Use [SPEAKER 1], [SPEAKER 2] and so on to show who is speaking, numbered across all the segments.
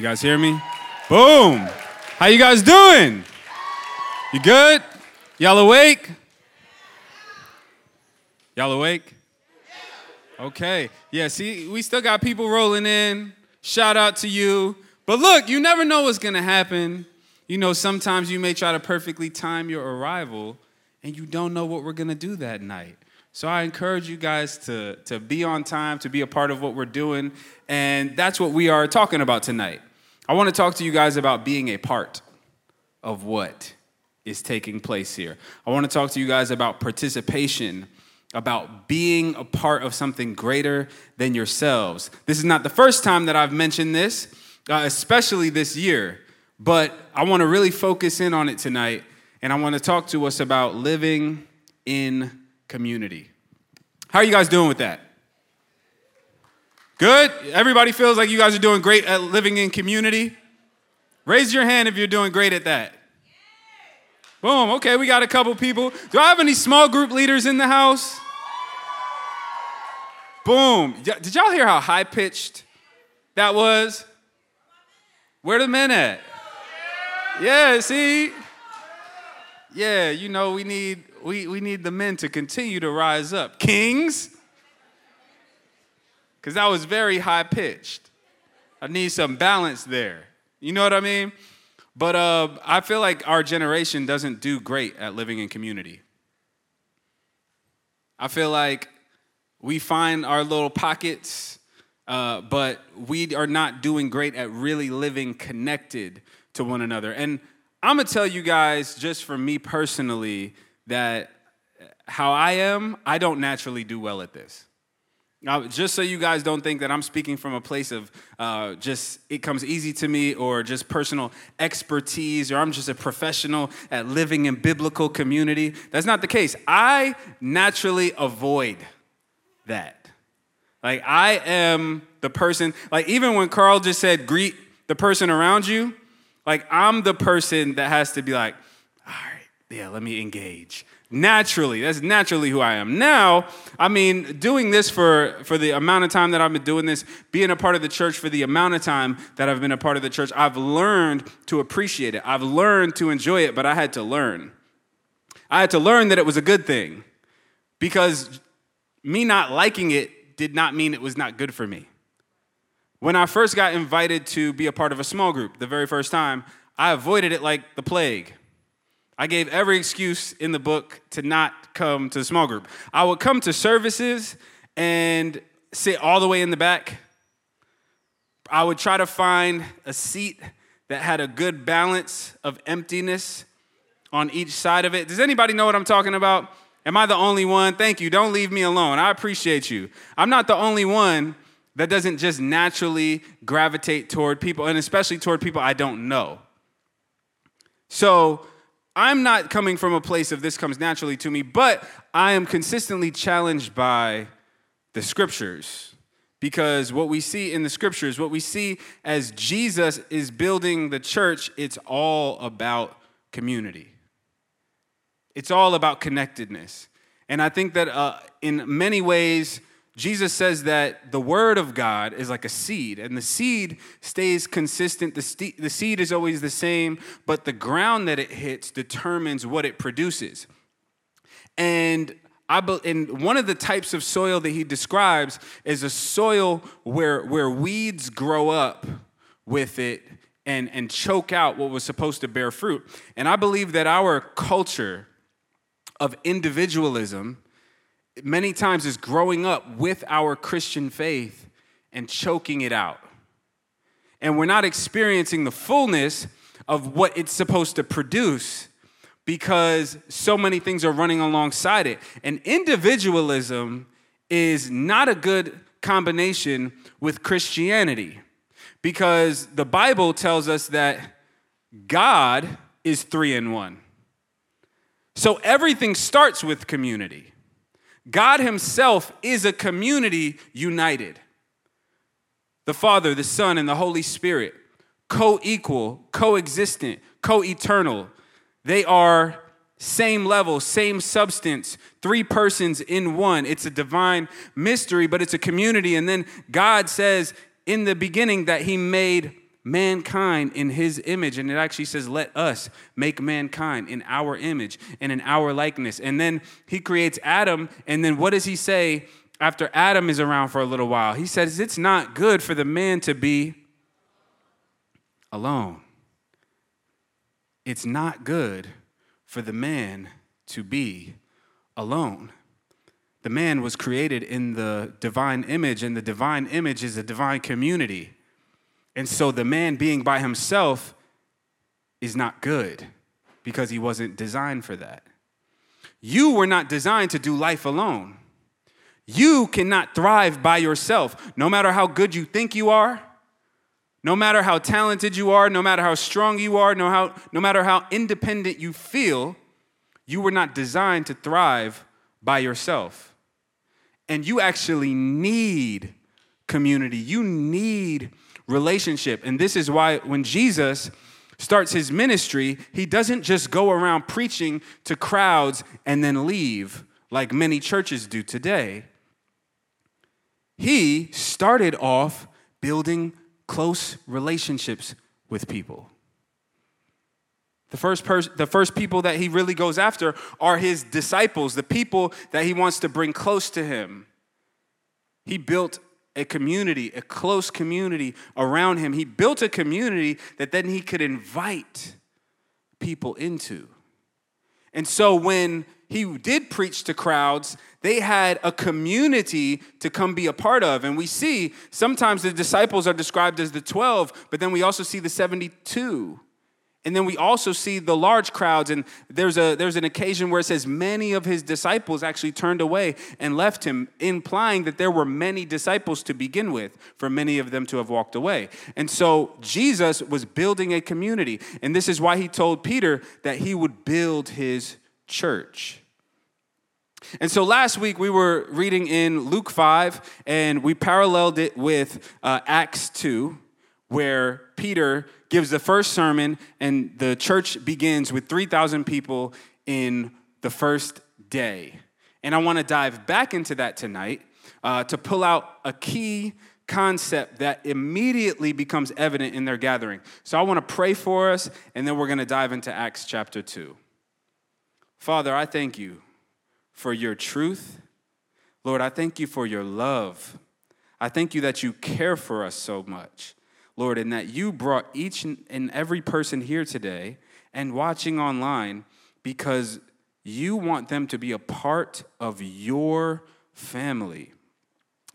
[SPEAKER 1] You guys hear me? Boom. How you guys doing? You good? Y'all awake? Y'all awake? Okay. Yeah, see, we still got people rolling in. Shout out to you. But look, you never know what's going to happen. You know, sometimes you may try to perfectly time your arrival and you don't know what we're going to do that night. So I encourage you guys to, to be on time, to be a part of what we're doing. And that's what we are talking about tonight. I want to talk to you guys about being a part of what is taking place here. I want to talk to you guys about participation, about being a part of something greater than yourselves. This is not the first time that I've mentioned this, uh, especially this year, but I want to really focus in on it tonight, and I want to talk to us about living in community. How are you guys doing with that? Good? Everybody feels like you guys are doing great at living in community? Raise your hand if you're doing great at that. Boom, okay, we got a couple people. Do I have any small group leaders in the house? Boom. Did y'all hear how high pitched that was? Where the men at? Yeah, see? Yeah, you know, we need we, we need the men to continue to rise up. Kings, because that was very high pitched. I need some balance there. You know what I mean? But uh, I feel like our generation doesn't do great at living in community. I feel like we find our little pockets, uh, but we are not doing great at really living connected to one another. And I'm gonna tell you guys, just for me personally, that how I am, I don't naturally do well at this. Now, just so you guys don't think that I'm speaking from a place of uh, just it comes easy to me or just personal expertise or I'm just a professional at living in biblical community. That's not the case. I naturally avoid that. Like, I am the person, like, even when Carl just said, greet the person around you, like, I'm the person that has to be like, all right, yeah, let me engage. Naturally, that's naturally who I am. Now, I mean, doing this for, for the amount of time that I've been doing this, being a part of the church for the amount of time that I've been a part of the church, I've learned to appreciate it. I've learned to enjoy it, but I had to learn. I had to learn that it was a good thing because me not liking it did not mean it was not good for me. When I first got invited to be a part of a small group the very first time, I avoided it like the plague. I gave every excuse in the book to not come to the small group. I would come to services and sit all the way in the back. I would try to find a seat that had a good balance of emptiness on each side of it. Does anybody know what I'm talking about? Am I the only one? Thank you. Don't leave me alone. I appreciate you. I'm not the only one that doesn't just naturally gravitate toward people, and especially toward people I don't know. So, I'm not coming from a place of this comes naturally to me, but I am consistently challenged by the scriptures. Because what we see in the scriptures, what we see as Jesus is building the church, it's all about community. It's all about connectedness. And I think that uh, in many ways, Jesus says that the word of God is like a seed, and the seed stays consistent. The, st- the seed is always the same, but the ground that it hits determines what it produces. And I be- and one of the types of soil that he describes is a soil where, where weeds grow up with it and, and choke out what was supposed to bear fruit. And I believe that our culture of individualism many times is growing up with our Christian faith and choking it out. And we're not experiencing the fullness of what it's supposed to produce because so many things are running alongside it. And individualism is not a good combination with Christianity because the Bible tells us that God is three in one. So everything starts with community. God Himself is a community united. The Father, the Son, and the Holy Spirit, co equal, coexistent, co eternal. They are same level, same substance, three persons in one. It's a divine mystery, but it's a community. And then God says in the beginning that He made mankind in his image. And it actually says, Let us make mankind in our image and in our likeness. And then he creates Adam. And then what does he say after Adam is around for a little while? He says, It's not good for the man to be alone. It's not good for the man to be alone. The man was created in the divine image, and the divine image is a divine community. And so the man being by himself is not good because he wasn't designed for that. You were not designed to do life alone. You cannot thrive by yourself, no matter how good you think you are, no matter how talented you are, no matter how strong you are, no, how, no matter how independent you feel, you were not designed to thrive by yourself. And you actually need community. You need relationship. And this is why when Jesus starts his ministry, he doesn't just go around preaching to crowds and then leave like many churches do today. He started off building close relationships with people. The first, pers- the first people that he really goes after are his disciples, the people that he wants to bring close to him. He built a community, a close community around him. He built a community that then he could invite people into. And so when he did preach to crowds, they had a community to come be a part of. And we see sometimes the disciples are described as the 12, but then we also see the 72. And then we also see the large crowds, and there's, a, there's an occasion where it says many of his disciples actually turned away and left him, implying that there were many disciples to begin with, for many of them to have walked away. And so Jesus was building a community, and this is why he told Peter that he would build his church. And so last week we were reading in Luke 5, and we paralleled it with uh, Acts 2, where Peter gives the first sermon, and the church begins with 3,000 people in the first day. And I want to dive back into that tonight uh, to pull out a key concept that immediately becomes evident in their gathering. So I want to pray for us, and then we're going to dive into Acts chapter 2. Father, I thank you for your truth. Lord, I thank you for your love. I thank you that you care for us so much. Lord, and that you brought each and every person here today and watching online because you want them to be a part of your family.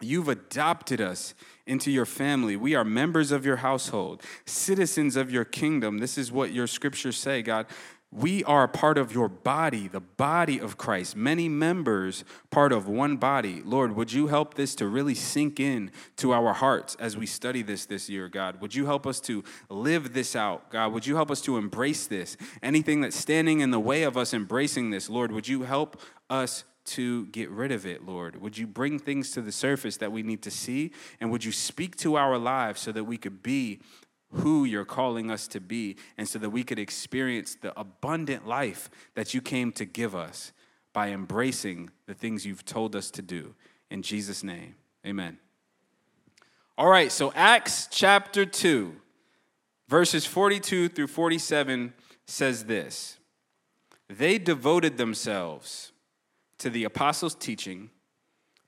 [SPEAKER 1] You've adopted us into your family. We are members of your household, citizens of your kingdom. This is what your scriptures say, God. We are part of your body, the body of Christ, many members, part of one body. Lord, would you help this to really sink in to our hearts as we study this this year, God? Would you help us to live this out, God? Would you help us to embrace this? Anything that's standing in the way of us embracing this, Lord, would you help us to get rid of it, Lord? Would you bring things to the surface that we need to see? And would you speak to our lives so that we could be who you're calling us to be, and so that we could experience the abundant life that you came to give us by embracing the things you've told us to do. In Jesus' name, amen. All right, so Acts chapter 2, verses 42 through 47 says this They devoted themselves to the apostles' teaching,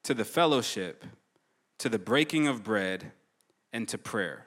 [SPEAKER 1] to the fellowship, to the breaking of bread, and to prayer.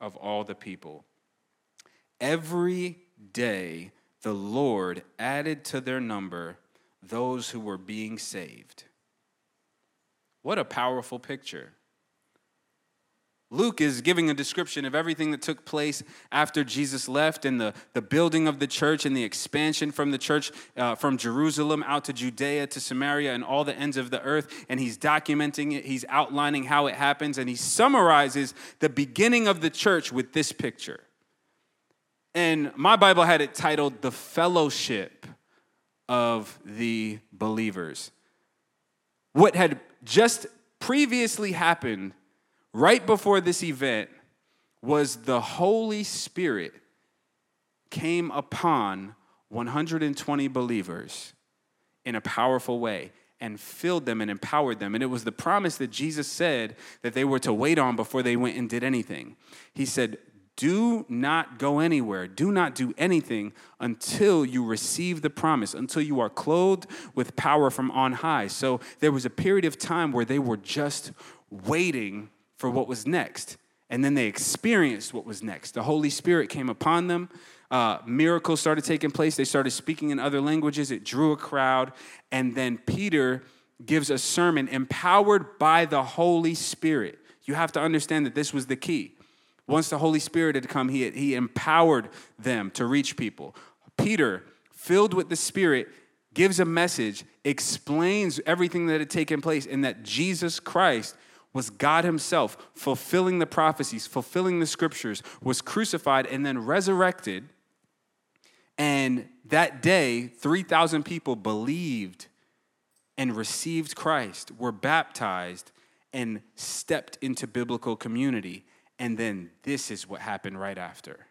[SPEAKER 1] of all the people. Every day, the Lord added to their number those who were being saved. What a powerful picture. Luke is giving a description of everything that took place after Jesus left and the, the building of the church and the expansion from the church uh, from Jerusalem out to Judea to Samaria and all the ends of the earth. And he's documenting it, he's outlining how it happens, and he summarizes the beginning of the church with this picture. And my Bible had it titled The Fellowship of the Believers. What had just previously happened right before this event was the Holy Spirit came upon 120 believers in a powerful way and filled them and empowered them. And it was the promise that Jesus said that they were to wait on before they went and did anything. He said, do not go anywhere. Do not do anything until you receive the promise, until you are clothed with power from on high. So there was a period of time where they were just waiting for what was next. And then they experienced what was next. The Holy Spirit came upon them. Uh, miracles started taking place. They started speaking in other languages. It drew a crowd. And then Peter gives a sermon empowered by the Holy Spirit. You have to understand that this was the key. Once the Holy Spirit had come, he, he empowered them to reach people. Peter, filled with the Spirit, gives a message, explains everything that had taken place, and that Jesus Christ was God Himself, fulfilling the prophecies, fulfilling the scriptures, was crucified and then resurrected. And that day, 3,000 people believed and received Christ, were baptized, and stepped into biblical community. And then this is what happened right after.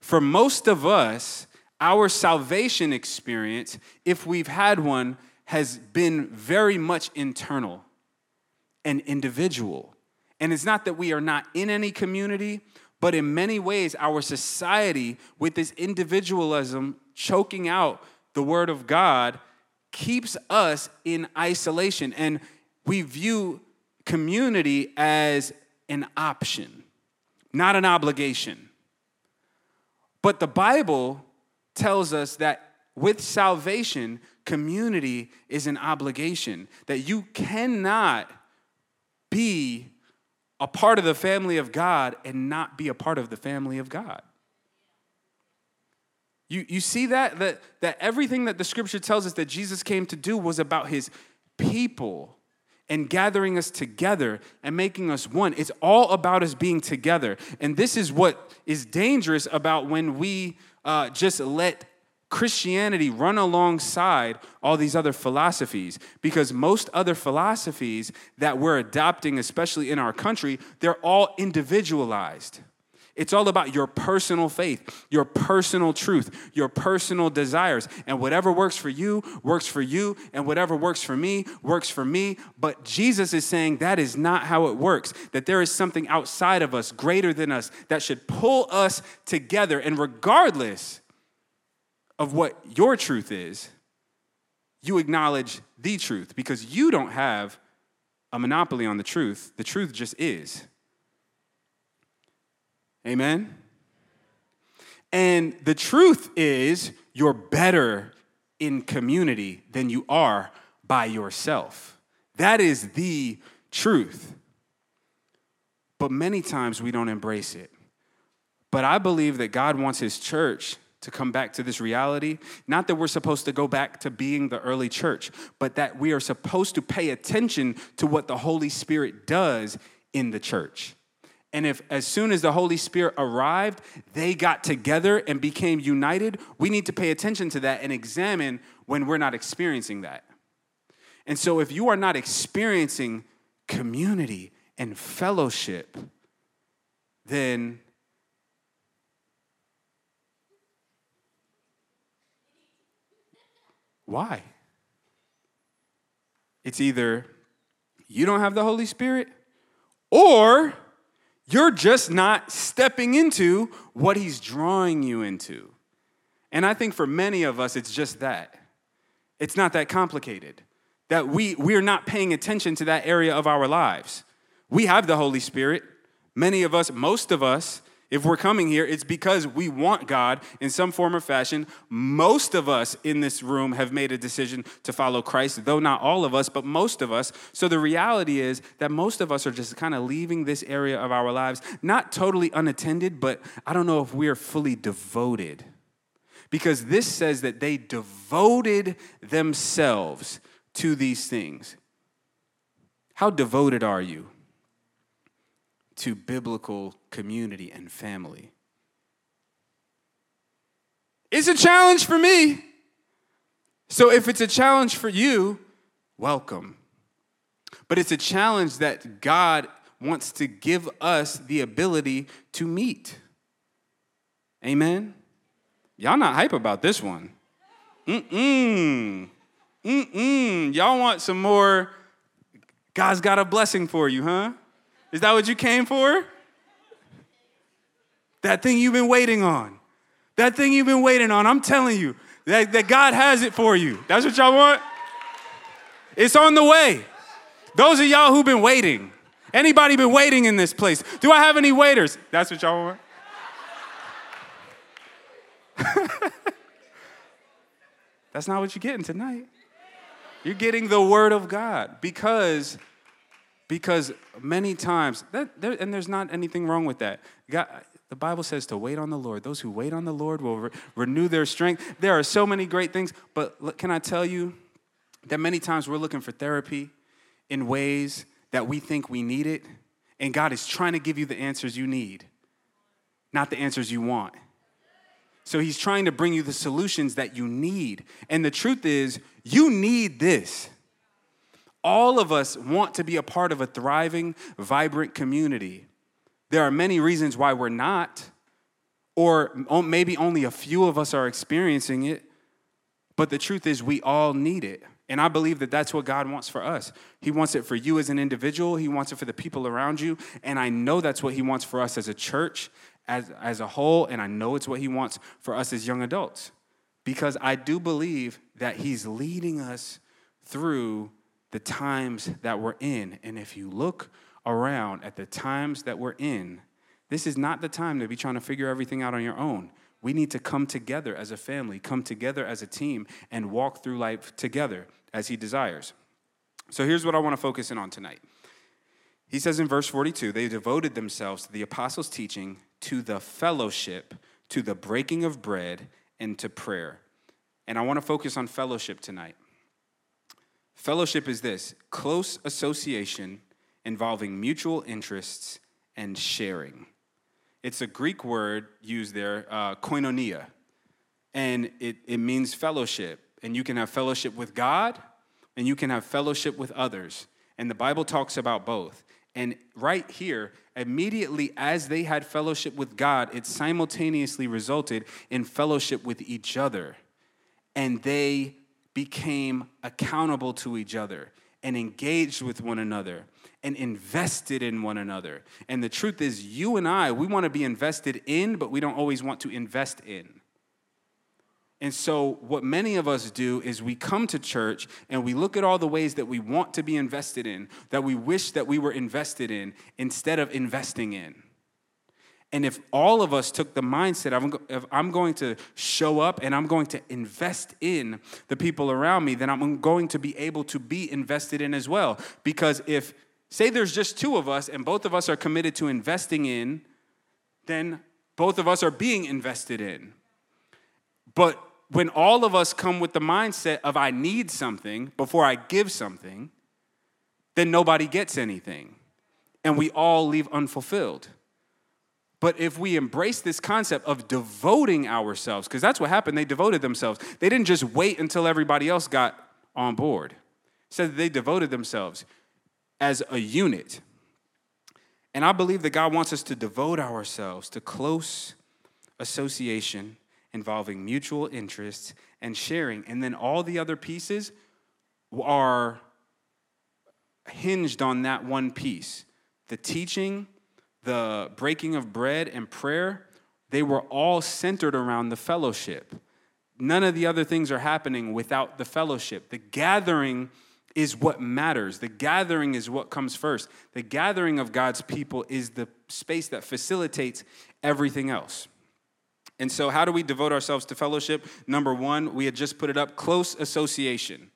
[SPEAKER 1] For most of us, our salvation experience, if we've had one, has been very much internal and individual. And it's not that we are not in any community, but in many ways, our society, with this individualism choking out the Word of God, keeps us in isolation. And we view community as an option, not an obligation. But the Bible tells us that with salvation, community is an obligation, that you cannot be a part of the family of God and not be a part of the family of God. You, you see that? that? That everything that the scripture tells us that Jesus came to do was about his people and gathering us together and making us one. It's all about us being together. And this is what is dangerous about when we uh, just let Christianity run alongside all these other philosophies because most other philosophies that we're adopting, especially in our country, they're all individualized. It's all about your personal faith, your personal truth, your personal desires. And whatever works for you, works for you. And whatever works for me, works for me. But Jesus is saying that is not how it works, that there is something outside of us, greater than us, that should pull us together. And regardless of what your truth is, you acknowledge the truth because you don't have a monopoly on the truth. The truth just is. Amen? And the truth is, you're better in community than you are by yourself. That is the truth. But many times we don't embrace it. But I believe that God wants His church to come back to this reality. Not that we're supposed to go back to being the early church, but that we are supposed to pay attention to what the Holy Spirit does in the church. And if as soon as the Holy Spirit arrived, they got together and became united, we need to pay attention to that and examine when we're not experiencing that. And so if you are not experiencing community and fellowship, then Why? It's either you don't have the Holy Spirit or you're just not stepping into what He's drawing you into. And I think for many of us, it's just that. It's not that complicated. That we, we're not paying attention to that area of our lives. We have the Holy Spirit. Many of us, most of us, If we're coming here, it's because we want God in some form or fashion. Most of us in this room have made a decision to follow Christ, though not all of us, but most of us. So the reality is that most of us are just kind of leaving this area of our lives, not totally unattended, but I don't know if we are fully devoted. Because this says that they devoted themselves to these things. How devoted are you? To biblical community and family. It's a challenge for me. So if it's a challenge for you, welcome. But it's a challenge that God wants to give us the ability to meet. Amen? Y'all not hype about this one. Mm-mm. Mm-mm. Y'all want some more God's got a blessing for you, huh? Is that what you came for? That thing you've been waiting on. That thing you've been waiting on. I'm telling you, that, that God has it for you. That's what y'all want? It's on the way. Those of y'all who've been waiting. Anybody been waiting in this place? Do I have any waiters? That's what y'all want? That's not what you're getting tonight. You're getting the word of God because because many times, that, there, and there's not anything wrong with that. God, the Bible says to wait on the Lord. Those who wait on the Lord will re- renew their strength. There are so many great things, but can I tell you that many times we're looking for therapy in ways that we think we need it, and God is trying to give you the answers you need, not the answers you want. So he's trying to bring you the solutions that you need. And the truth is, you need this. All of us want to be a part of a thriving, vibrant community. There are many reasons why we're not, or maybe only a few of us are experiencing it, but the truth is, we all need it. And I believe that that's what God wants for us. He wants it for you as an individual, He wants it for the people around you. And I know that's what He wants for us as a church, as, as a whole. And I know it's what He wants for us as young adults. Because I do believe that He's leading us through the times that we're in. And if you look around at the times that we're in, this is not the time to be trying to figure everything out on your own. We need to come together as a family, come together as a team, and walk through life together as He desires. So here's what I want to focus in on tonight. He says in verse 42 they devoted themselves to the apostles' teaching, to the fellowship, to the breaking of bread, and to prayer. And I want to focus on fellowship tonight. Fellowship is this close association involving mutual interests and sharing. It's a Greek word used there, uh, koinonia, and it, it means fellowship. And you can have fellowship with God, and you can have fellowship with others. And the Bible talks about both. And right here, immediately as they had fellowship with God, it simultaneously resulted in fellowship with each other. And they became accountable to each other and engaged with one another and invested in one another. And the truth is, you and I, we want to be invested in, but we don't always want to invest in. And so, what many of us do is we come to church and we look at all the ways that we want to be invested in, that we wish that we were invested in, instead of investing in. And if all of us took the mindset of I'm going to show up and I'm going to invest in the people around me, then I'm going to be able to be invested in as well. Because if, say, there's just two of us and both of us are committed to investing in, then both of us are being invested in. But when all of us come with the mindset of I need something before I give something, then nobody gets anything. And we all leave unfulfilled. But if we embrace this concept of devoting ourselves, because that's what happened, they devoted themselves. They didn't just wait until everybody else got on board. Said they devoted themselves as a unit. And I believe that God wants us to devote ourselves to close association involving mutual interests and sharing. And then all the other pieces are hinged on that one piece the teaching the breaking of bread and prayer, they were all centered around the fellowship. None of the other things are happening without the fellowship. The gathering is what matters. The gathering is what comes first. The gathering of God's people is the space that facilitates everything else. And so, how do we devote ourselves to fellowship? Number one, we had just put it up close association.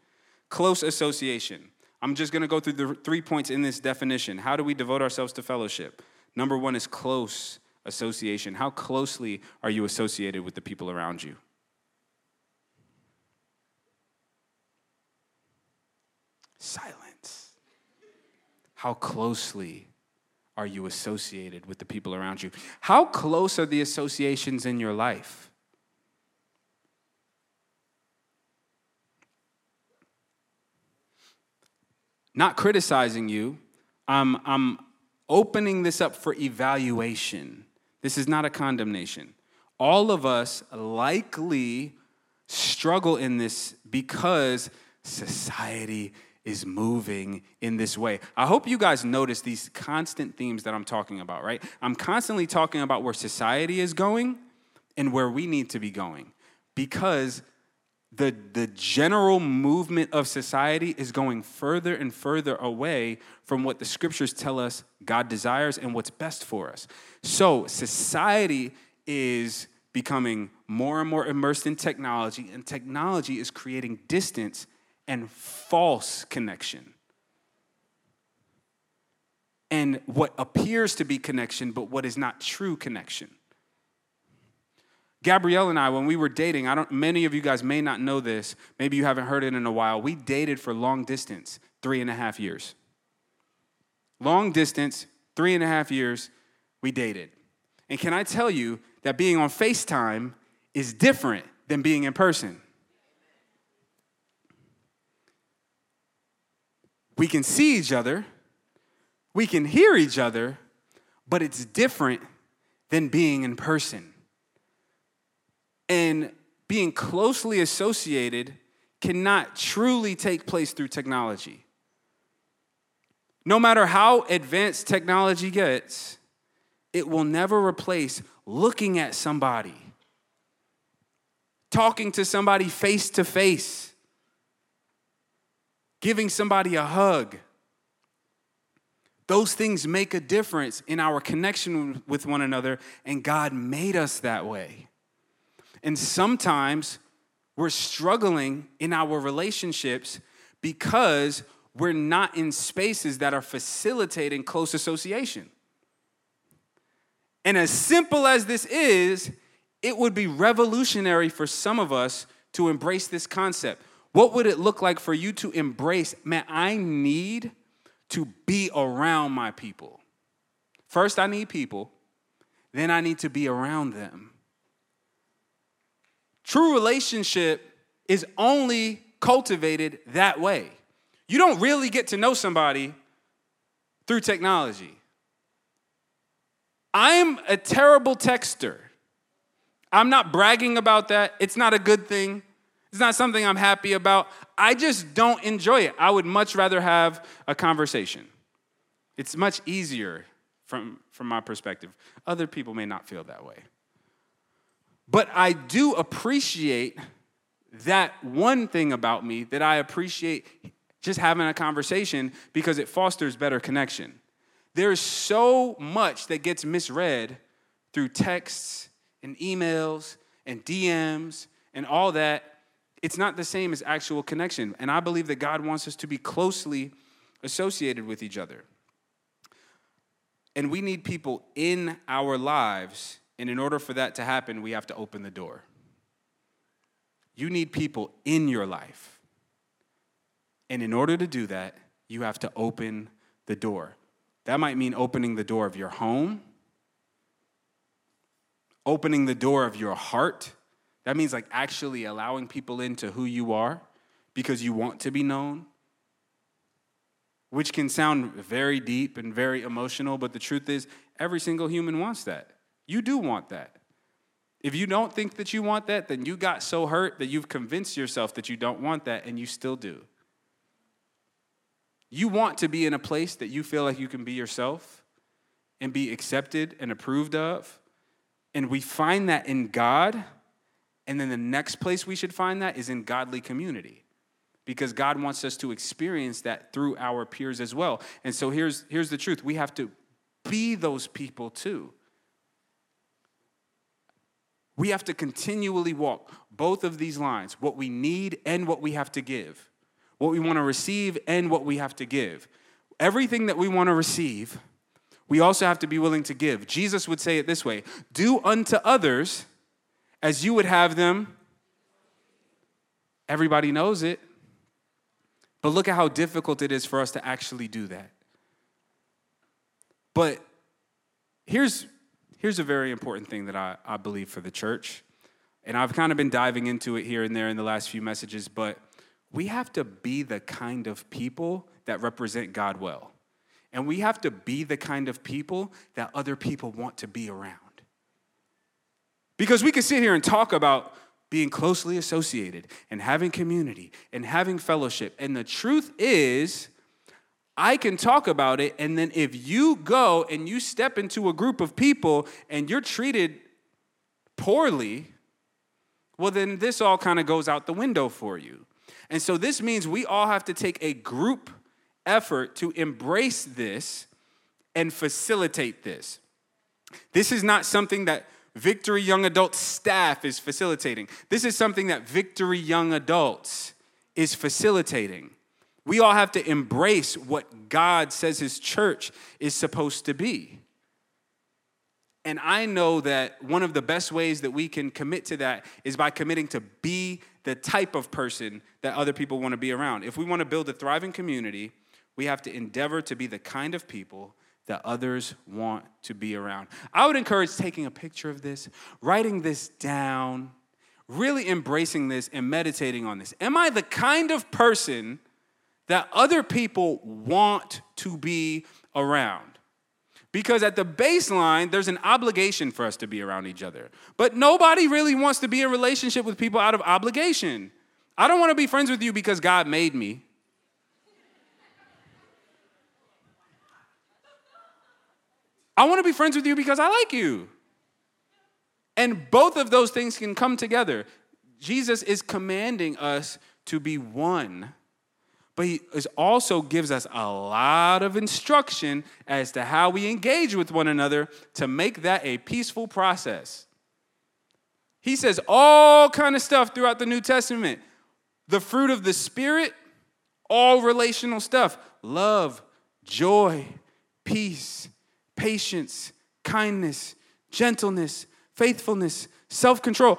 [SPEAKER 1] Close association. I'm just going to go through the three points in this definition. How do we devote ourselves to fellowship? Number one is close association. How closely are you associated with the people around you? Silence. How closely are you associated with the people around you? How close are the associations in your life? Not criticizing you, I'm, I'm opening this up for evaluation. This is not a condemnation. All of us likely struggle in this because society is moving in this way. I hope you guys notice these constant themes that I'm talking about, right? I'm constantly talking about where society is going and where we need to be going because the, the general movement of society is going further and further away from what the scriptures tell us God desires and what's best for us. So, society is becoming more and more immersed in technology, and technology is creating distance and false connection. And what appears to be connection, but what is not true connection. Gabrielle and I, when we were dating, I don't, many of you guys may not know this. Maybe you haven't heard it in a while. We dated for long distance, three and a half years. Long distance, three and a half years, we dated. And can I tell you that being on FaceTime is different than being in person? We can see each other, we can hear each other, but it's different than being in person. And being closely associated cannot truly take place through technology. No matter how advanced technology gets, it will never replace looking at somebody, talking to somebody face to face giving somebody a hug. Those things make a difference in our connection with one another, and God made us that way. And sometimes we're struggling in our relationships because we're not in spaces that are facilitating close association. And as simple as this is, it would be revolutionary for some of us to embrace this concept. What would it look like for you to embrace, man, I need to be around my people? First, I need people, then, I need to be around them. True relationship is only cultivated that way. You don't really get to know somebody through technology. I'm a terrible texter. I'm not bragging about that. It's not a good thing. It's not something I'm happy about. I just don't enjoy it. I would much rather have a conversation. It's much easier from, from my perspective. Other people may not feel that way. But I do appreciate that one thing about me that I appreciate just having a conversation because it fosters better connection. There's so much that gets misread through texts and emails and DMs and all that it's not the same as actual connection. And I believe that God wants us to be closely associated with each other. And we need people in our lives. And in order for that to happen, we have to open the door. You need people in your life. And in order to do that, you have to open the door. That might mean opening the door of your home, opening the door of your heart that means like actually allowing people into who you are because you want to be known, which can sound very deep and very emotional, but the truth is, every single human wants that. You do want that. If you don't think that you want that, then you got so hurt that you've convinced yourself that you don't want that, and you still do. You want to be in a place that you feel like you can be yourself and be accepted and approved of. And we find that in God and then the next place we should find that is in godly community. because God wants us to experience that through our peers as well. And so here's, here's the truth we have to be those people too. We have to continually walk both of these lines what we need and what we have to give, what we want to receive and what we have to give. Everything that we want to receive, we also have to be willing to give. Jesus would say it this way Do unto others as you would have them. Everybody knows it. But look at how difficult it is for us to actually do that. But here's, here's a very important thing that I, I believe for the church. And I've kind of been diving into it here and there in the last few messages, but we have to be the kind of people that represent God well. And we have to be the kind of people that other people want to be around. Because we can sit here and talk about being closely associated and having community and having fellowship. And the truth is, I can talk about it, and then if you go and you step into a group of people and you're treated poorly, well, then this all kind of goes out the window for you. And so this means we all have to take a group effort to embrace this and facilitate this. This is not something that Victory Young Adults staff is facilitating. This is something that Victory Young Adults is facilitating. We all have to embrace what God says His church is supposed to be. And I know that one of the best ways that we can commit to that is by committing to be the type of person that other people want to be around. If we want to build a thriving community, we have to endeavor to be the kind of people that others want to be around. I would encourage taking a picture of this, writing this down, really embracing this and meditating on this. Am I the kind of person that other people want to be around? Because at the baseline, there's an obligation for us to be around each other. But nobody really wants to be in relationship with people out of obligation. I don't want to be friends with you because God made me. I want to be friends with you because I like you. And both of those things can come together. Jesus is commanding us to be one, but he also gives us a lot of instruction as to how we engage with one another to make that a peaceful process. He says all kind of stuff throughout the New Testament. The fruit of the spirit, all relational stuff, love, joy, peace, patience, kindness, gentleness, faithfulness, self control.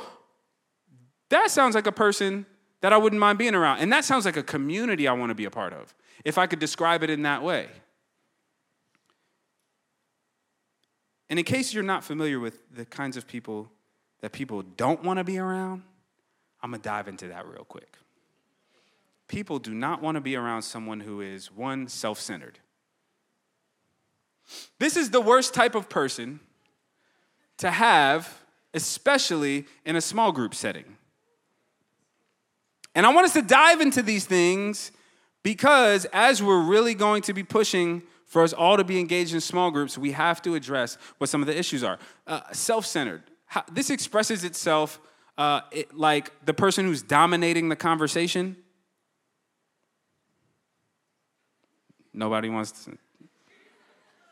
[SPEAKER 1] That sounds like a person that I wouldn't mind being around. And that sounds like a community I want to be a part of, if I could describe it in that way. And in case you're not familiar with the kinds of people that people don't want to be around, I'm going to dive into that real quick. People do not want to be around someone who is, one, self centered. This is the worst type of person to have, especially in a small group setting. And I want us to dive into these things because as we're really going to be pushing for us all to be engaged in small groups, we have to address what some of the issues are. Uh, Self centered. This expresses itself uh, it, like the person who's dominating the conversation. Nobody wants to.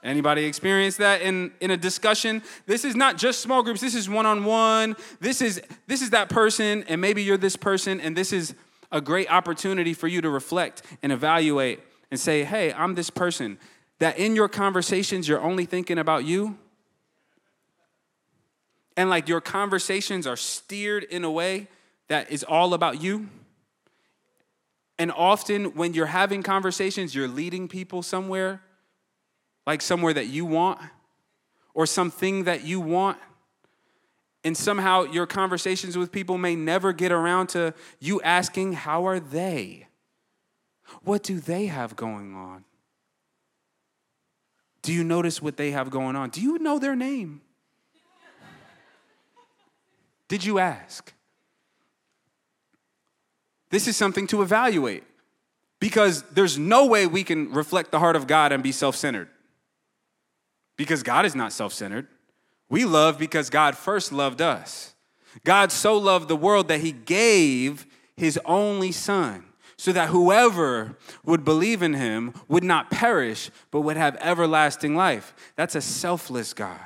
[SPEAKER 1] Anybody experience that in, in a discussion? This is not just small groups, this is one-on-one. This is this is that person, and maybe you're this person, and this is a great opportunity for you to reflect and evaluate and say, hey, I'm this person. That in your conversations, you're only thinking about you. And like your conversations are steered in a way that is all about you. And often when you're having conversations, you're leading people somewhere like somewhere that you want or something that you want. And somehow your conversations with people may never get around to you asking, How are they? What do they have going on? Do you notice what they have going on? Do you know their name? Did you ask? This is something to evaluate because there's no way we can reflect the heart of God and be self centered because God is not self centered. We love because God first loved us. God so loved the world that he gave his only son so that whoever would believe in him would not perish, but would have everlasting life. That's a selfless God.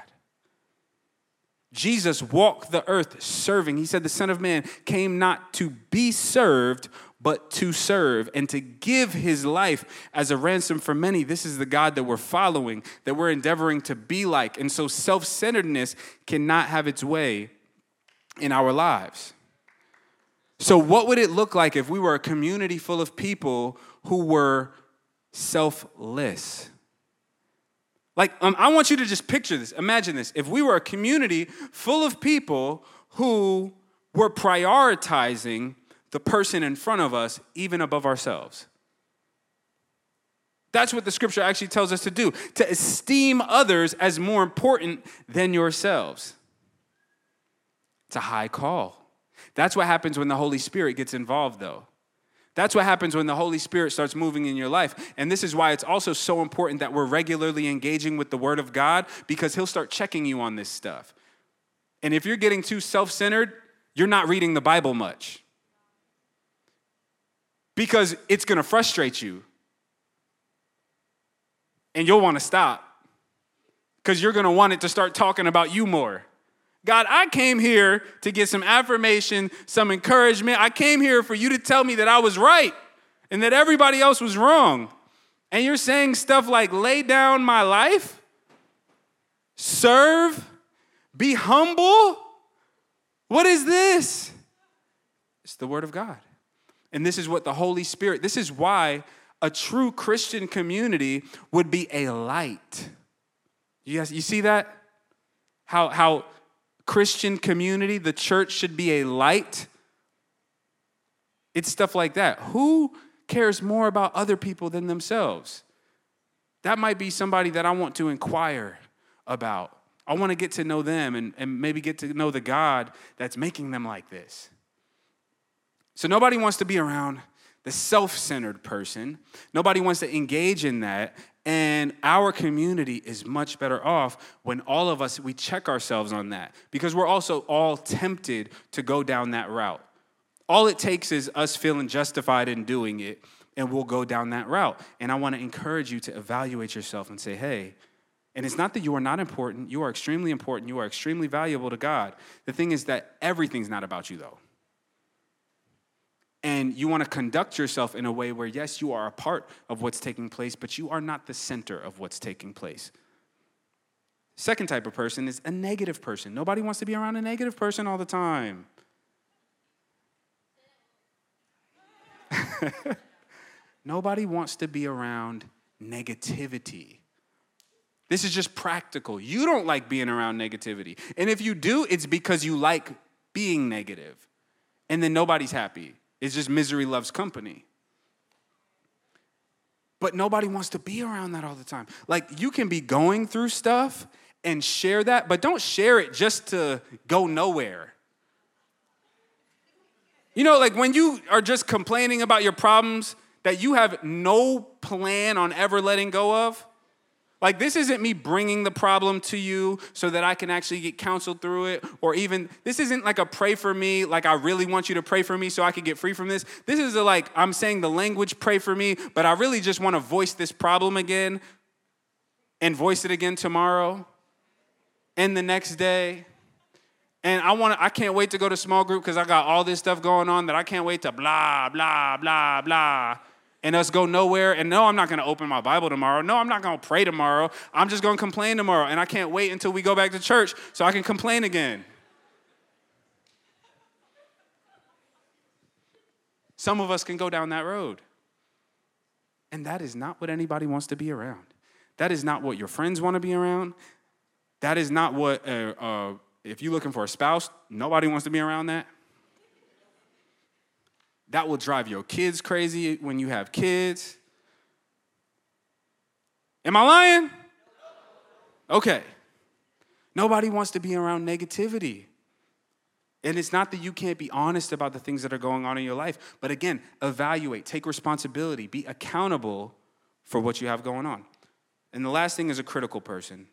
[SPEAKER 1] Jesus walked the earth serving. He said, The Son of Man came not to be served, but to serve and to give his life as a ransom for many. This is the God that we're following, that we're endeavoring to be like. And so self centeredness cannot have its way in our lives. So, what would it look like if we were a community full of people who were selfless? Like, um, I want you to just picture this. Imagine this. If we were a community full of people who were prioritizing the person in front of us even above ourselves. That's what the scripture actually tells us to do to esteem others as more important than yourselves. It's a high call. That's what happens when the Holy Spirit gets involved, though. That's what happens when the Holy Spirit starts moving in your life. And this is why it's also so important that we're regularly engaging with the Word of God because He'll start checking you on this stuff. And if you're getting too self centered, you're not reading the Bible much because it's going to frustrate you. And you'll want to stop because you're going to want it to start talking about you more. God, I came here to get some affirmation, some encouragement. I came here for you to tell me that I was right and that everybody else was wrong. And you're saying stuff like, lay down my life, serve, be humble. What is this? It's the Word of God. And this is what the Holy Spirit, this is why a true Christian community would be a light. You guys, you see that? How, how Christian community, the church should be a light. It's stuff like that. Who cares more about other people than themselves? That might be somebody that I want to inquire about. I want to get to know them and, and maybe get to know the God that's making them like this. So nobody wants to be around the self centered person. Nobody wants to engage in that. And our community is much better off when all of us, we check ourselves on that because we're also all tempted to go down that route. All it takes is us feeling justified in doing it, and we'll go down that route. And I want to encourage you to evaluate yourself and say, hey, and it's not that you are not important, you are extremely important, you are extremely valuable to God. The thing is that everything's not about you, though and you want to conduct yourself in a way where, yes, you are a part of what's taking place, but you are not the center of what's taking place. Second type of person is a negative person. Nobody wants to be around a negative person all the time. Nobody wants to be around negativity. This is just practical. You don't like being around negativity. And if you do, it's because you like being negative. And then nobody's happy. It's just misery loves company. But nobody wants to be around that all the time. Like you can be going through stuff and share that, but don't share it just to go nowhere. You know, like when you are just complaining about your problems that you have no plan on ever letting go of, like, this isn't me bringing the problem to you so that I can actually get counseled through it, or even this isn't like a pray for me, like I really want you to pray for me so I can get free from this. This is a, like, I'm saying the language, pray for me, but I really just want to voice this problem again and voice it again tomorrow and the next day. And I want I can't wait to go to small group because I got all this stuff going on that I can't wait to blah, blah, blah, blah and us go nowhere. And no, I'm not going to open my Bible tomorrow. No, I'm not going to pray tomorrow. I'm just going to complain tomorrow. And I can't wait until we go back to church so I can complain again. Some of us can go down that road. And that is not what anybody wants to be around. That is not what your friends want to be around. That is not what, uh, uh, if you're looking for a spouse, nobody wants to be around that. That will drive your kids crazy when you have kids. Am I lying? Okay. Nobody wants to be around negativity. And it's not that you can't be honest about the things that are going on in your life, but again, evaluate, take responsibility, be accountable for what you have going on. And the last thing is a critical person.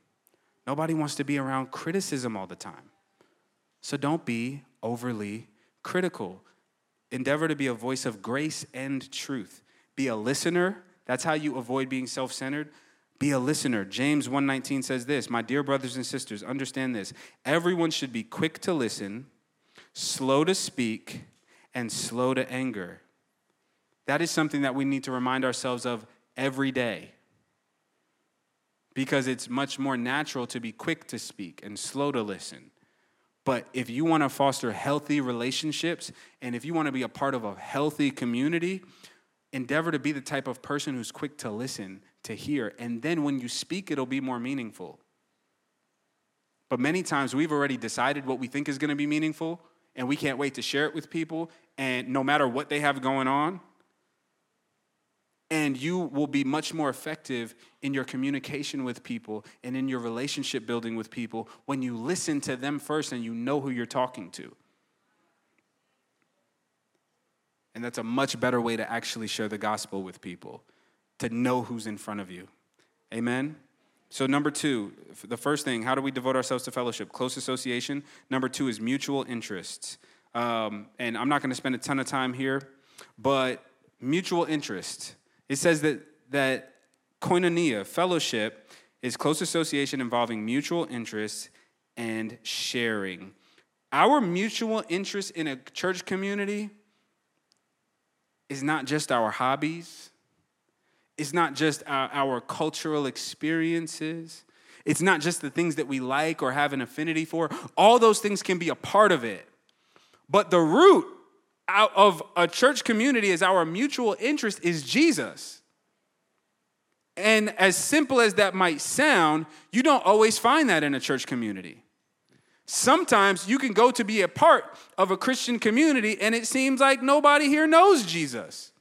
[SPEAKER 1] Nobody wants to be around criticism all the time. So don't be overly critical. Endeavor to be a voice of grace and truth. Be a listener. That's how you avoid being self centered. Be a listener. James 1:19 says this, "My dear brothers and sisters, understand this. Everyone should be quick to listen, slow to speak, and slow to anger." That is something that we need to remind ourselves of every day. Because it's much more natural to be quick to speak and slow to listen. But if you want to foster healthy relationships and if you want to be a part of a healthy community, endeavor to be the type of person who's quick to listen to hear. And then when you speak, it'll be more meaningful. But many times we've already decided what we think is going to be meaningful, and we can't wait to share it with people. And no matter what they have going on, and you will be much more effective in your communication with people and in your relationship building with people when you listen to them first and you know who you're talking to. And that's a much better way to actually share the gospel with people to know who's in front of you. Amen? So, number two, the first thing, how do we devote ourselves to fellowship? Close association. Number two is mutual interests. Um, and I'm not going to spend a ton of time here, but mutual interest. It says that, that koinonia, fellowship, is close association involving mutual interests and sharing. Our mutual interest in a church community is not just our hobbies, it's not just our, our cultural experiences. It's not just the things that we like or have an affinity for. All those things can be a part of it. But the root out of a church community is our mutual interest is Jesus. And as simple as that might sound, you don't always find that in a church community. Sometimes you can go to be a part of a Christian community and it seems like nobody here knows Jesus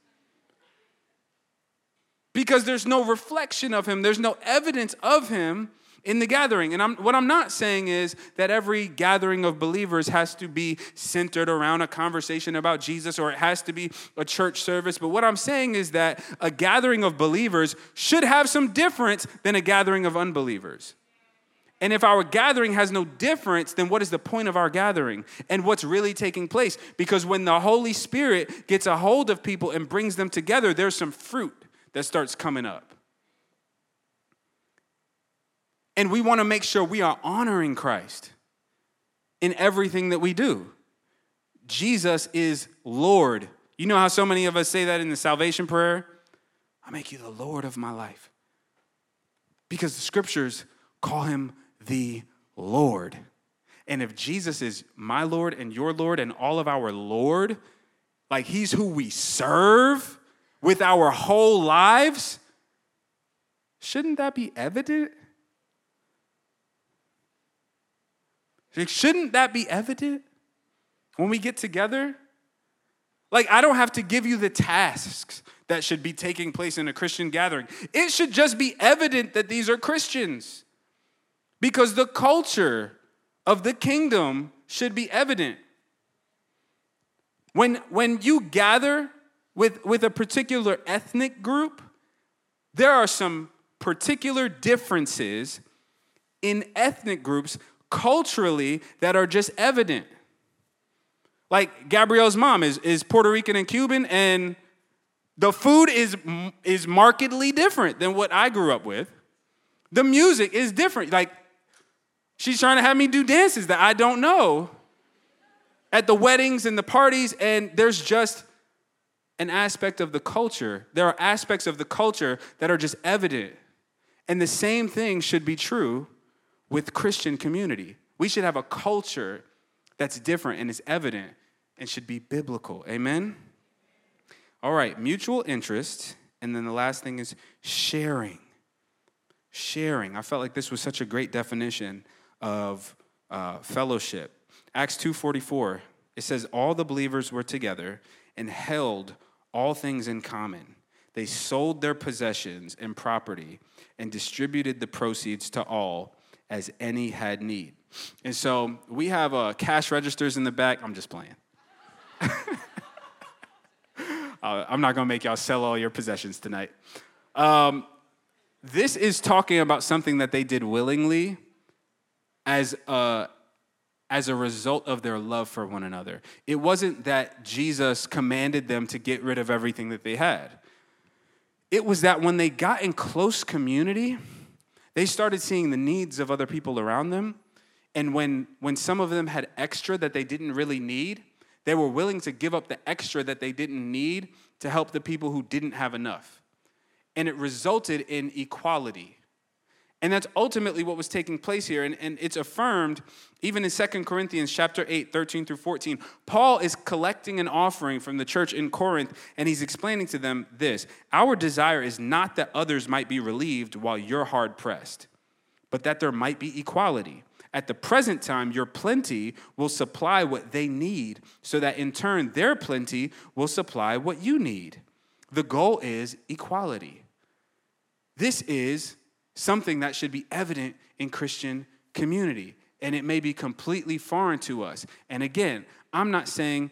[SPEAKER 1] because there's no reflection of him, there's no evidence of him in the gathering. And I'm, what I'm not saying is that every gathering of believers has to be centered around a conversation about Jesus or it has to be a church service. But what I'm saying is that a gathering of believers should have some difference than a gathering of unbelievers. And if our gathering has no difference, then what is the point of our gathering and what's really taking place? Because when the Holy Spirit gets a hold of people and brings them together, there's some fruit that starts coming up. And we want to make sure we are honoring Christ in everything that we do. Jesus is Lord. You know how so many of us say that in the salvation prayer? I make you the Lord of my life. Because the scriptures call him the Lord. And if Jesus is my Lord and your Lord and all of our Lord, like he's who we serve, with our whole lives, shouldn't that be evident? Shouldn't that be evident when we get together? Like, I don't have to give you the tasks that should be taking place in a Christian gathering. It should just be evident that these are Christians because the culture of the kingdom should be evident. When, when you gather with, with a particular ethnic group, there are some particular differences in ethnic groups culturally that are just evident. Like Gabrielle's mom is, is Puerto Rican and Cuban, and the food is, is markedly different than what I grew up with. The music is different. Like, she's trying to have me do dances that I don't know at the weddings and the parties, and there's just an aspect of the culture. There are aspects of the culture that are just evident. And the same thing should be true with Christian community. We should have a culture that's different and is evident and should be biblical. Amen? All right, mutual interest. And then the last thing is sharing. Sharing. I felt like this was such a great definition of uh, fellowship. Acts 2:44. It says all the believers were together and held all things in common. They sold their possessions and property and distributed the proceeds to all as any had need. And so we have uh, cash registers in the back. I'm just playing. uh, I'm not going to make y'all sell all your possessions tonight. Um, this is talking about something that they did willingly as a, as a result of their love for one another. It wasn't that Jesus commanded them to get rid of everything that they had. It was that when they got in close community, they started seeing the needs of other people around them. And when, when some of them had extra that they didn't really need, they were willing to give up the extra that they didn't need to help the people who didn't have enough. And it resulted in equality. And that's ultimately what was taking place here. And, and it's affirmed even in 2 Corinthians chapter 8, 13 through 14. Paul is collecting an offering from the church in Corinth, and he's explaining to them this Our desire is not that others might be relieved while you're hard pressed, but that there might be equality. At the present time, your plenty will supply what they need, so that in turn, their plenty will supply what you need. The goal is equality. This is something that should be evident in Christian community. And it may be completely foreign to us. And again, I'm not saying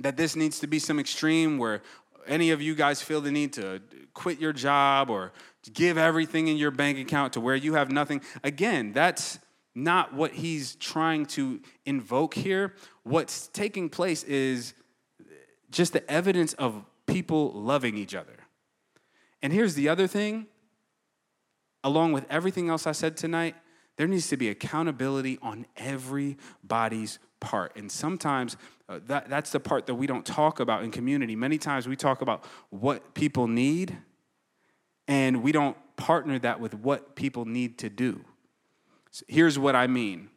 [SPEAKER 1] that this needs to be some extreme where any of you guys feel the need to quit your job or give everything in your bank account to where you have nothing. Again, that's not what he's trying to invoke here. What's taking place is just the evidence of people loving each other. And here's the other thing along with everything else I said tonight, there needs to be accountability on everybody's part. And sometimes uh, that, that's the part that we don't talk about in community. Many times we talk about what people need, and we don't partner that with what people need to do. So here's what I mean.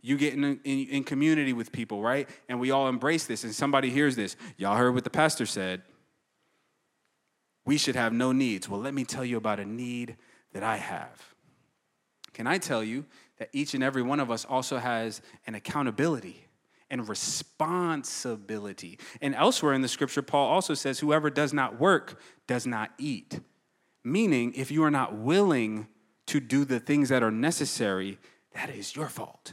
[SPEAKER 1] You get in, in, in community with people, right? And we all embrace this, and somebody hears this. Y'all heard what the pastor said. We should have no needs. Well, let me tell you about a need that I have. Can I tell you that each and every one of us also has an accountability and responsibility? And elsewhere in the scripture, Paul also says, Whoever does not work does not eat. Meaning, if you are not willing to do the things that are necessary, that is your fault.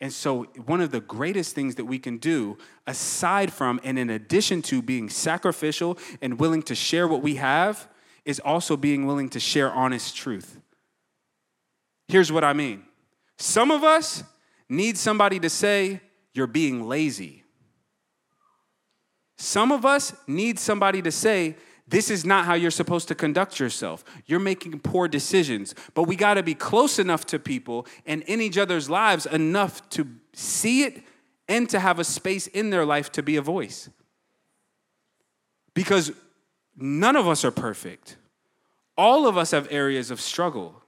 [SPEAKER 1] And so, one of the greatest things that we can do, aside from and in addition to being sacrificial and willing to share what we have, is also being willing to share honest truth. Here's what I mean some of us need somebody to say, You're being lazy. Some of us need somebody to say, this is not how you're supposed to conduct yourself. You're making poor decisions. But we got to be close enough to people and in each other's lives enough to see it and to have a space in their life to be a voice. Because None of us are perfect. All of us have areas of struggle.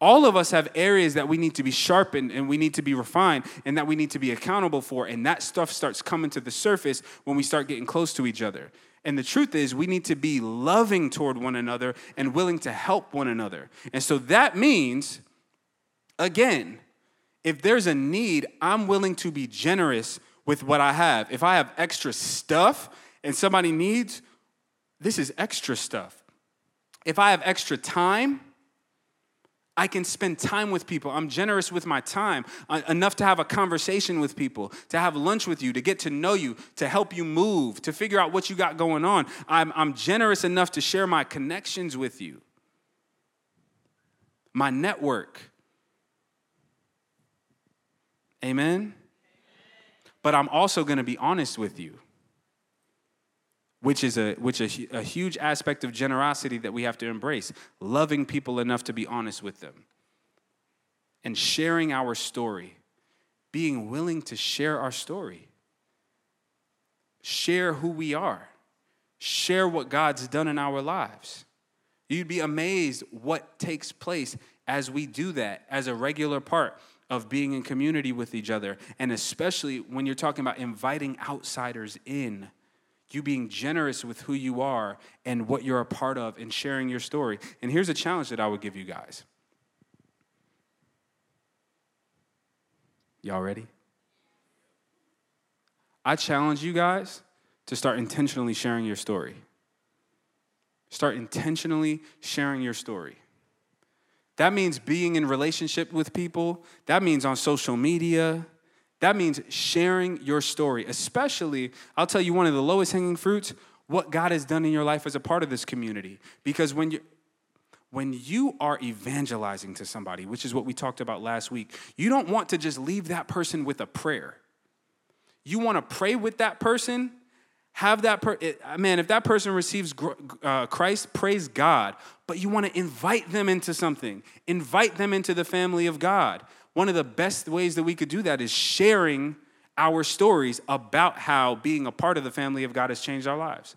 [SPEAKER 1] All of us have areas that we need to be sharpened and we need to be refined and that we need to be accountable for. And that stuff starts coming to the surface when we start getting close to each other. And the truth is, we need to be loving toward one another and willing to help one another. And so that means, again, if there's a need, I'm willing to be generous with what I have. If I have extra stuff and somebody needs, this is extra stuff. If I have extra time, I can spend time with people. I'm generous with my time, uh, enough to have a conversation with people, to have lunch with you, to get to know you, to help you move, to figure out what you got going on. I'm, I'm generous enough to share my connections with you, my network. Amen? But I'm also to be honest with you which is a which a, a huge aspect of generosity that we have to embrace loving people enough to be honest with them and sharing our story being willing to share our story share who we are share what god's done in our lives. You'd be amazed what takes place as we do that as a regular part of being in community with each other and especially when you're talking about inviting outsiders in you being generous with who you are and what you're a part of and sharing your story. And here's a challenge that I would give you guys. Y'all ready? I challenge you guys to start intentionally sharing your story. Start intentionally sharing your story. That means being in relationship with people. That means on social media. That means sharing your story, especially, I'll tell you one of the lowest hanging fruits, what God has done in your life as a part of this community. Because when you when you are evangelizing to somebody, which is what we talked about last week, you don't want to just leave that person with a prayer. You want to pray with that person, have that per- it, man, if that person receives uh, Christ, praise God, but you want to invite them into something, invite them into the family of God. One of the best ways that we could do that is sharing our stories about how being a part of the family of God has changed our lives.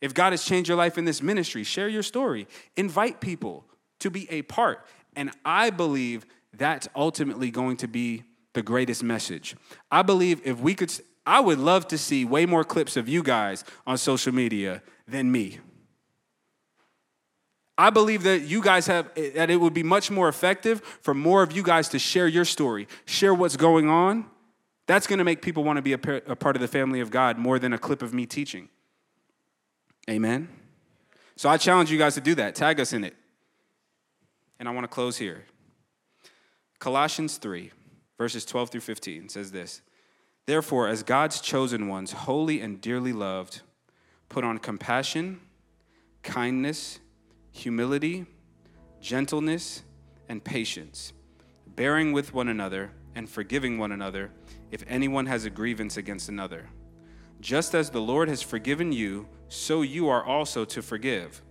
[SPEAKER 1] If God has changed your life in this ministry, share your story. Invite people to be a part. And I believe that's ultimately going to be the greatest message. I believe if we could, I would love to see way more clips of you guys on social media than me. I believe that you guys have, that it would be much more effective for more of you guys to share your story, share what's going on. That's gonna make people wanna be a part of the family of God more than a clip of me teaching. Amen? So I challenge you guys to do that. Tag us in it. And I want to close here. Colossians 3, verses 12 through 15 says this Therefore, as God's chosen ones, holy and dearly loved, put on compassion, kindness, humility, gentleness, and patience, bearing with one another and forgiving one another if anyone has a grievance against another. Just as the Lord has forgiven you, so you are also to forgive.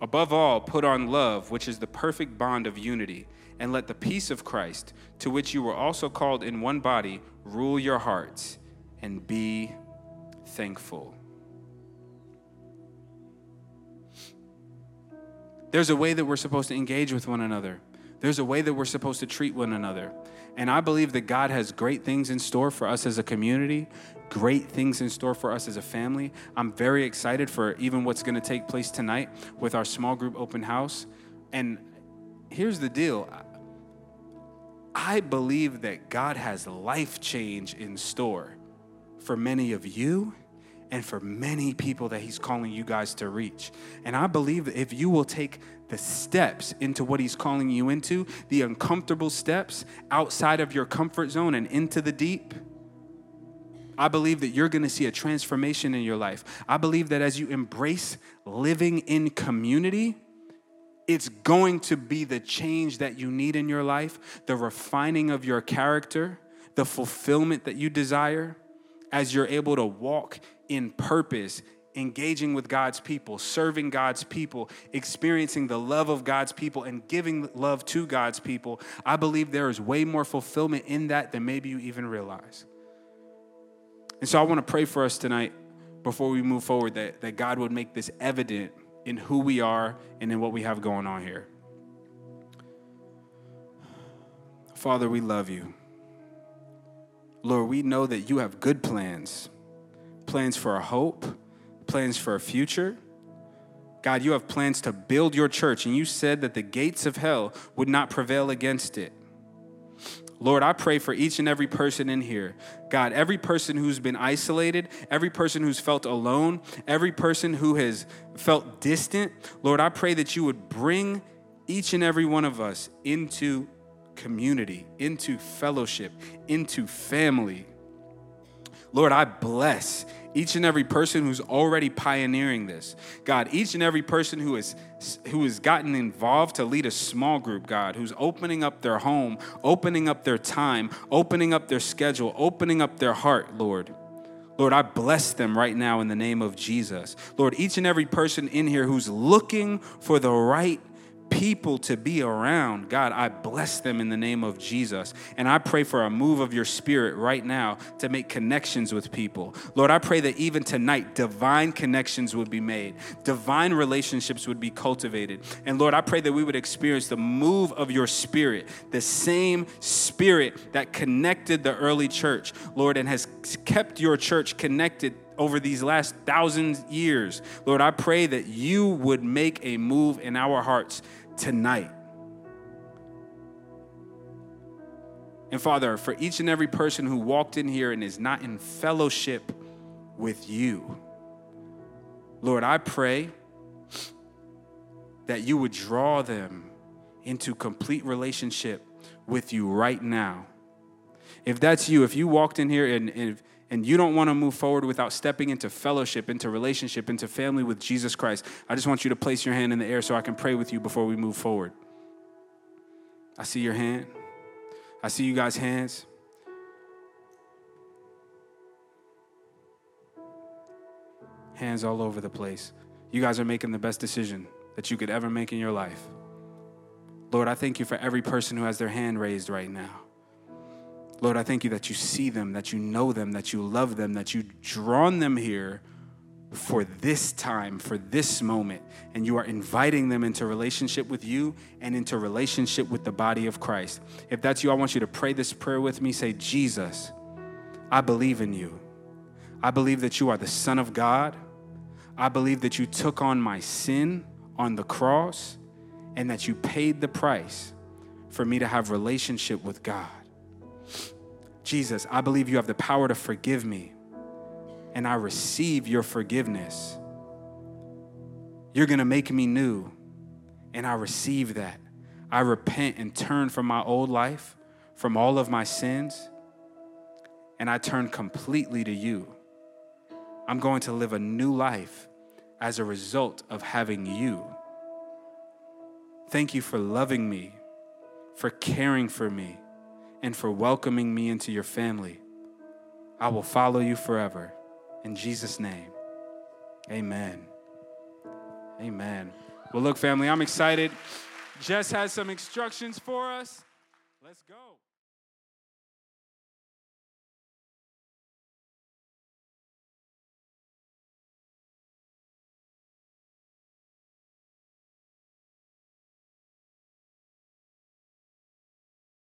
[SPEAKER 1] Above all, put on love, which is the perfect bond of unity, and let the peace of Christ, to which you were also called in one body, rule your hearts, and be thankful. There's a way that we're supposed to engage with one another. There's a way that we're supposed to treat one another. And I believe that God has great things in store for us as a community, great things in store for us as a family. I'm very excited for even what's going to take place tonight with our small group open house. And here's the deal I believe that God has life change in store for many of you and for many people that He's calling you guys to reach. And I believe that if you will take the steps into what He's calling you into, the uncomfortable steps outside of your comfort zone and into the deep, I believe that you're going to see a transformation in your life. I believe that as you embrace living in community, it's going to be the change that you need in your life, the refining of your character, the fulfillment that you desire as you're able to walk in purpose, engaging with God's people, serving God's people, experiencing the love of God's people, and giving love to God's people, I believe there is way more fulfillment in that than maybe you even realize. And so I want to pray for us tonight before we move forward that, that God would make this evident in who we are and in what we have going on here. Father, we love you. Lord, we know that you have good plans plans for a hope, plans for a future. God, you have plans to build your church, and you said that the gates of hell would not prevail against it. Lord, I pray for each and every person in here. God, every person who's been isolated, every person who's felt alone, every person who has felt distant, Lord, I pray that you would bring each and every one of us into community, into fellowship, into family. Lord, I bless each and every person who's already pioneering this. God, each and every person who is who has gotten involved to lead a small group, God, who's opening up their home, opening up their time, opening up their schedule, opening up their heart, Lord. Lord, I bless them right now in the name of Jesus. Lord, each and every person in here who's looking for the right people to be around, God, I bless them in the name of Jesus. And I pray for a move of your spirit right now to make connections with people. Lord, I pray that even tonight, divine connections would be made, divine relationships would be cultivated. And Lord, I pray that we would experience the move of your spirit, the same spirit that connected the early church, Lord, and has kept your church connected over these last thousand years. Lord, I pray that you would make a move in our hearts tonight. And Father, for each and every person who walked in here and is not in fellowship with you, Lord, I pray that you would draw them into complete relationship with you right now. If that's you, if you walked in here and, and and you don't want to move forward without stepping into fellowship, into relationship, into family with Jesus Christ, I just want you to place your hand in the air so I can pray with you before we move forward. I see your hand. I see you guys' hands. Hands all over the place. You guys are making the best decision that you could ever make in your life. Lord, I thank you for every person who has their hand raised right now. Lord, I thank you that you see them, that you know them, that you love them, that you've drawn them here for this time, for this moment, and you are inviting them into relationship with you and into relationship with the body of Christ. If that's you, I want you to pray this prayer with me. Say, Jesus, I believe in you. I believe that you are the Son of God. I believe that you took on my sin on the cross and that you paid the price for me to have relationship with God. Jesus, I believe you have the power to forgive me, and I receive your forgiveness. You're going to make me new, and I receive that. I repent and turn from my old life, from all of my sins, and I turn completely to you. I'm going to live a new life as a result of having you. Thank you for loving me, for caring for me and for welcoming me into your family. I will follow you forever. In Jesus' name, amen. Amen. Well, look, family, I'm excited. Jess has some instructions for us. Let's go.